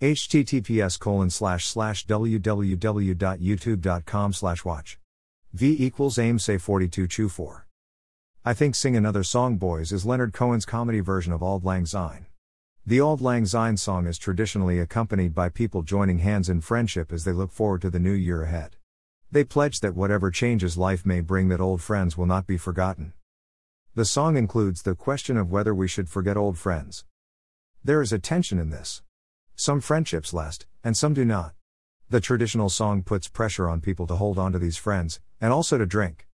https colon slash slash www.youtube.com slash watch. V equals aim say 42 chew 4. I think Sing Another Song Boys is Leonard Cohen's comedy version of Auld Lang Syne. The Auld Lang Syne song is traditionally accompanied by people joining hands in friendship as they look forward to the new year ahead. They pledge that whatever changes life may bring that old friends will not be forgotten. The song includes the question of whether we should forget old friends. There is a tension in this. Some friendships last, and some do not. The traditional song puts pressure on people to hold on to these friends, and also to drink.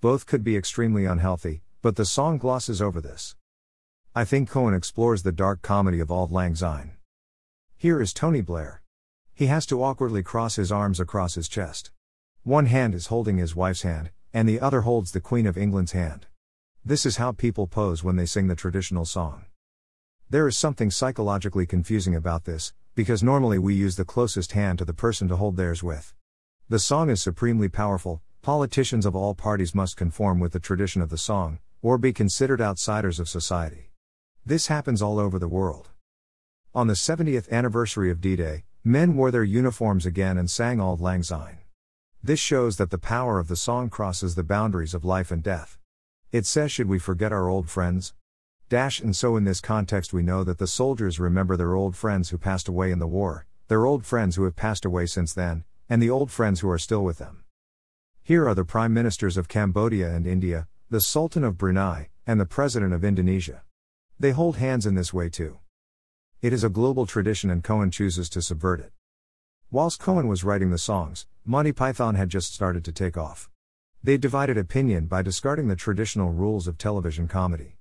Both could be extremely unhealthy, but the song glosses over this. I think Cohen explores the dark comedy of Auld Lang Syne. Here is Tony Blair. He has to awkwardly cross his arms across his chest. One hand is holding his wife's hand, and the other holds the Queen of England's hand. This is how people pose when they sing the traditional song. There is something psychologically confusing about this, because normally we use the closest hand to the person to hold theirs with. The song is supremely powerful, politicians of all parties must conform with the tradition of the song, or be considered outsiders of society. This happens all over the world. On the 70th anniversary of D Day, men wore their uniforms again and sang Auld Lang Syne. This shows that the power of the song crosses the boundaries of life and death. It says, Should we forget our old friends? Dash and so in this context we know that the soldiers remember their old friends who passed away in the war, their old friends who have passed away since then, and the old friends who are still with them. Here are the prime ministers of Cambodia and India, the Sultan of Brunei, and the President of Indonesia. They hold hands in this way too. It is a global tradition and Cohen chooses to subvert it. Whilst Cohen was writing the songs, Monty Python had just started to take off. They divided opinion by discarding the traditional rules of television comedy.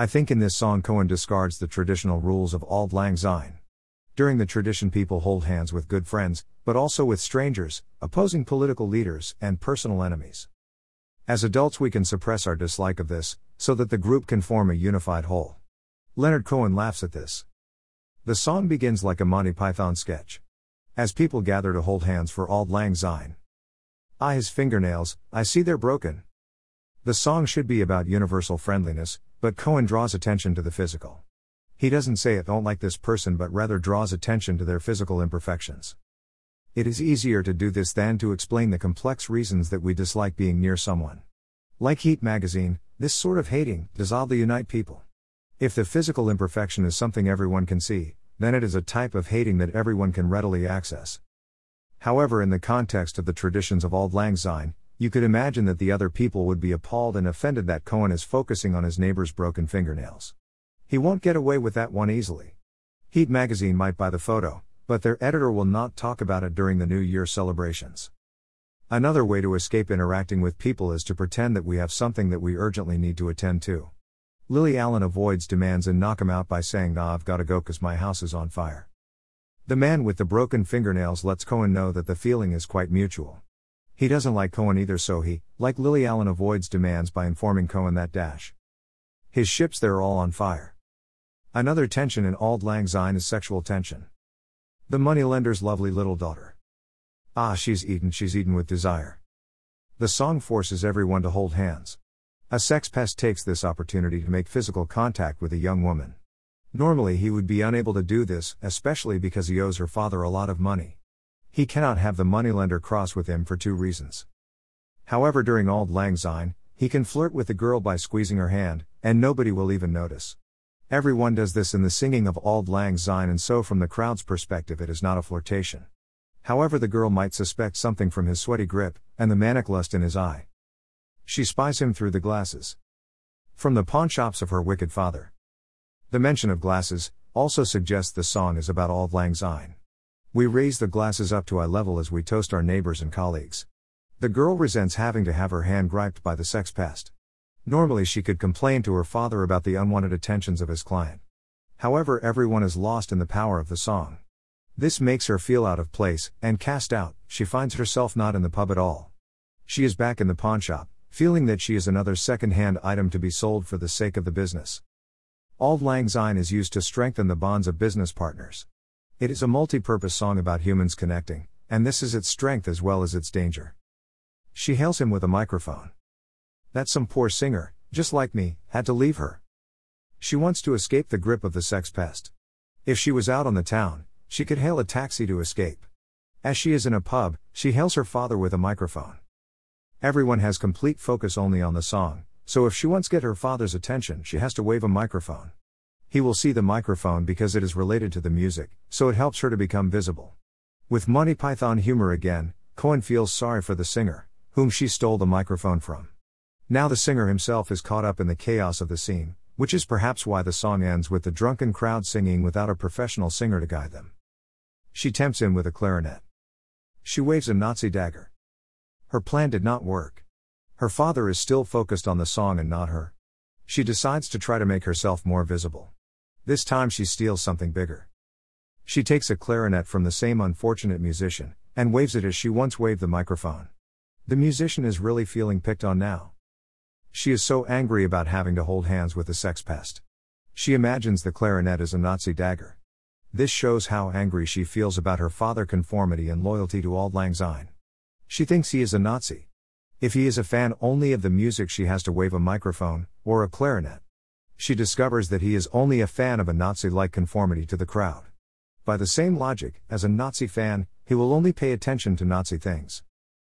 I think in this song Cohen discards the traditional rules of Auld Lang Syne. During the tradition, people hold hands with good friends, but also with strangers, opposing political leaders, and personal enemies. As adults, we can suppress our dislike of this, so that the group can form a unified whole. Leonard Cohen laughs at this. The song begins like a Monty Python sketch. As people gather to hold hands for Auld Lang Syne. Ah, his fingernails, I see they're broken. The song should be about universal friendliness, but Cohen draws attention to the physical. He doesn't say I don't like this person but rather draws attention to their physical imperfections. It is easier to do this than to explain the complex reasons that we dislike being near someone. Like Heat magazine, this sort of hating does oddly unite people. If the physical imperfection is something everyone can see, then it is a type of hating that everyone can readily access. However, in the context of the traditions of Auld Lang Syne, you could imagine that the other people would be appalled and offended that Cohen is focusing on his neighbor's broken fingernails. He won't get away with that one easily. Heat magazine might buy the photo, but their editor will not talk about it during the New Year celebrations. Another way to escape interacting with people is to pretend that we have something that we urgently need to attend to. Lily Allen avoids demands and knock him out by saying, Nah, I've gotta go cause my house is on fire. The man with the broken fingernails lets Cohen know that the feeling is quite mutual. He doesn't like Cohen either, so he, like Lily Allen, avoids demands by informing Cohen that dash. His ships there are all on fire. Another tension in Auld Lang Syne is sexual tension. The moneylender's lovely little daughter. Ah, she's eaten, she's eaten with desire. The song forces everyone to hold hands. A sex pest takes this opportunity to make physical contact with a young woman. Normally, he would be unable to do this, especially because he owes her father a lot of money. He cannot have the moneylender cross with him for two reasons. However, during Auld Lang Syne, he can flirt with the girl by squeezing her hand, and nobody will even notice. Everyone does this in the singing of Auld Lang Syne, and so from the crowd's perspective, it is not a flirtation. However, the girl might suspect something from his sweaty grip, and the manic lust in his eye. She spies him through the glasses. From the pawnshops of her wicked father. The mention of glasses also suggests the song is about Auld Lang Syne. We raise the glasses up to eye level as we toast our neighbors and colleagues. The girl resents having to have her hand griped by the sex pest. Normally, she could complain to her father about the unwanted attentions of his client. However, everyone is lost in the power of the song. This makes her feel out of place, and cast out, she finds herself not in the pub at all. She is back in the pawnshop, feeling that she is another second hand item to be sold for the sake of the business. Auld Lang Syne is used to strengthen the bonds of business partners. It is a multi purpose song about humans connecting, and this is its strength as well as its danger. She hails him with a microphone. That some poor singer, just like me, had to leave her. She wants to escape the grip of the sex pest. If she was out on the town, she could hail a taxi to escape. As she is in a pub, she hails her father with a microphone. Everyone has complete focus only on the song, so if she wants to get her father's attention, she has to wave a microphone. He will see the microphone because it is related to the music, so it helps her to become visible. With Monty Python humor again, Cohen feels sorry for the singer, whom she stole the microphone from. Now the singer himself is caught up in the chaos of the scene, which is perhaps why the song ends with the drunken crowd singing without a professional singer to guide them. She tempts him with a clarinet. She waves a Nazi dagger. Her plan did not work. Her father is still focused on the song and not her. She decides to try to make herself more visible. This time she steals something bigger. She takes a clarinet from the same unfortunate musician, and waves it as she once waved the microphone. The musician is really feeling picked on now. She is so angry about having to hold hands with the sex pest. She imagines the clarinet as a Nazi dagger. This shows how angry she feels about her father conformity and loyalty to Auld Lang Syne. She thinks he is a Nazi. If he is a fan only of the music, she has to wave a microphone, or a clarinet. She discovers that he is only a fan of a Nazi like conformity to the crowd. By the same logic, as a Nazi fan, he will only pay attention to Nazi things.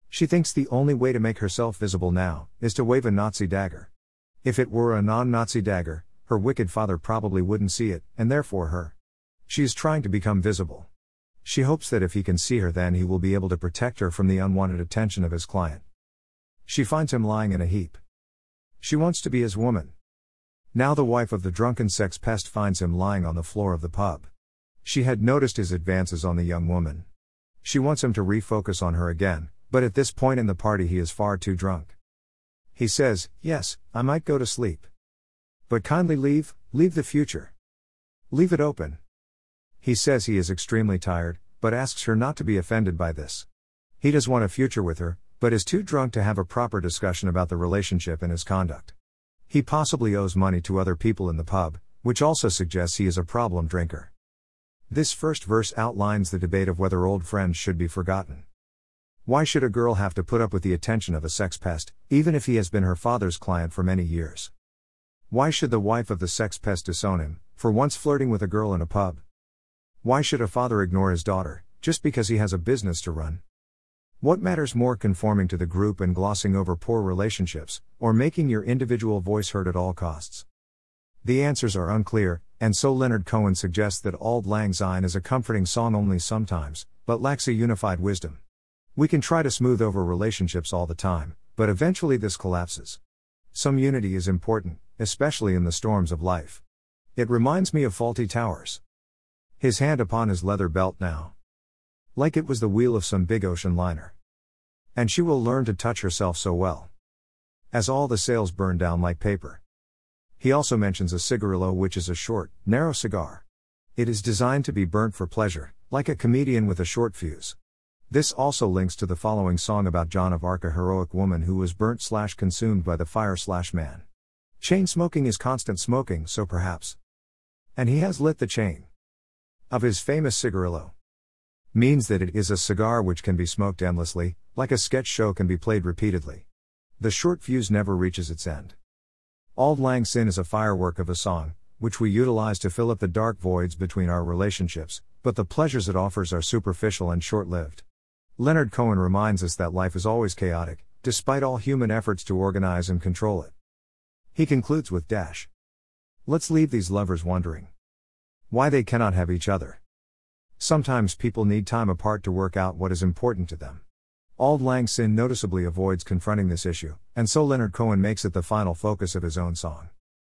She thinks the only way to make herself visible now is to wave a Nazi dagger. If it were a non Nazi dagger, her wicked father probably wouldn't see it, and therefore her. She is trying to become visible. She hopes that if he can see her, then he will be able to protect her from the unwanted attention of his client. She finds him lying in a heap. She wants to be his woman. Now the wife of the drunken sex pest finds him lying on the floor of the pub. She had noticed his advances on the young woman. She wants him to refocus on her again, but at this point in the party he is far too drunk. He says, Yes, I might go to sleep. But kindly leave, leave the future. Leave it open. He says he is extremely tired, but asks her not to be offended by this. He does want a future with her, but is too drunk to have a proper discussion about the relationship and his conduct. He possibly owes money to other people in the pub, which also suggests he is a problem drinker. This first verse outlines the debate of whether old friends should be forgotten. Why should a girl have to put up with the attention of a sex pest, even if he has been her father's client for many years? Why should the wife of the sex pest disown him, for once flirting with a girl in a pub? Why should a father ignore his daughter, just because he has a business to run? What matters more conforming to the group and glossing over poor relationships, or making your individual voice heard at all costs? The answers are unclear, and so Leonard Cohen suggests that Auld Lang Syne is a comforting song only sometimes, but lacks a unified wisdom. We can try to smooth over relationships all the time, but eventually this collapses. Some unity is important, especially in the storms of life. It reminds me of Fawlty Towers. His hand upon his leather belt now. Like it was the wheel of some big ocean liner. And she will learn to touch herself so well. As all the sails burn down like paper. He also mentions a cigarillo, which is a short, narrow cigar. It is designed to be burnt for pleasure, like a comedian with a short fuse. This also links to the following song about Joan of Arc, a heroic woman who was burnt slash consumed by the fire slash man. Chain smoking is constant smoking, so perhaps. And he has lit the chain. Of his famous cigarillo. Means that it is a cigar which can be smoked endlessly, like a sketch show can be played repeatedly. The short fuse never reaches its end. Auld Lang Syne is a firework of a song, which we utilize to fill up the dark voids between our relationships, but the pleasures it offers are superficial and short lived. Leonard Cohen reminds us that life is always chaotic, despite all human efforts to organize and control it. He concludes with Dash. Let's leave these lovers wondering why they cannot have each other. Sometimes people need time apart to work out what is important to them. Auld Lang Syne noticeably avoids confronting this issue, and so Leonard Cohen makes it the final focus of his own song.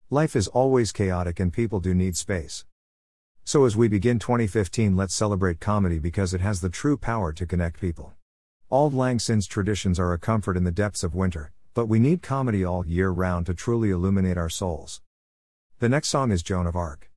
Life is always chaotic and people do need space. So, as we begin 2015, let's celebrate comedy because it has the true power to connect people. Auld Lang Syne's traditions are a comfort in the depths of winter, but we need comedy all year round to truly illuminate our souls. The next song is Joan of Arc.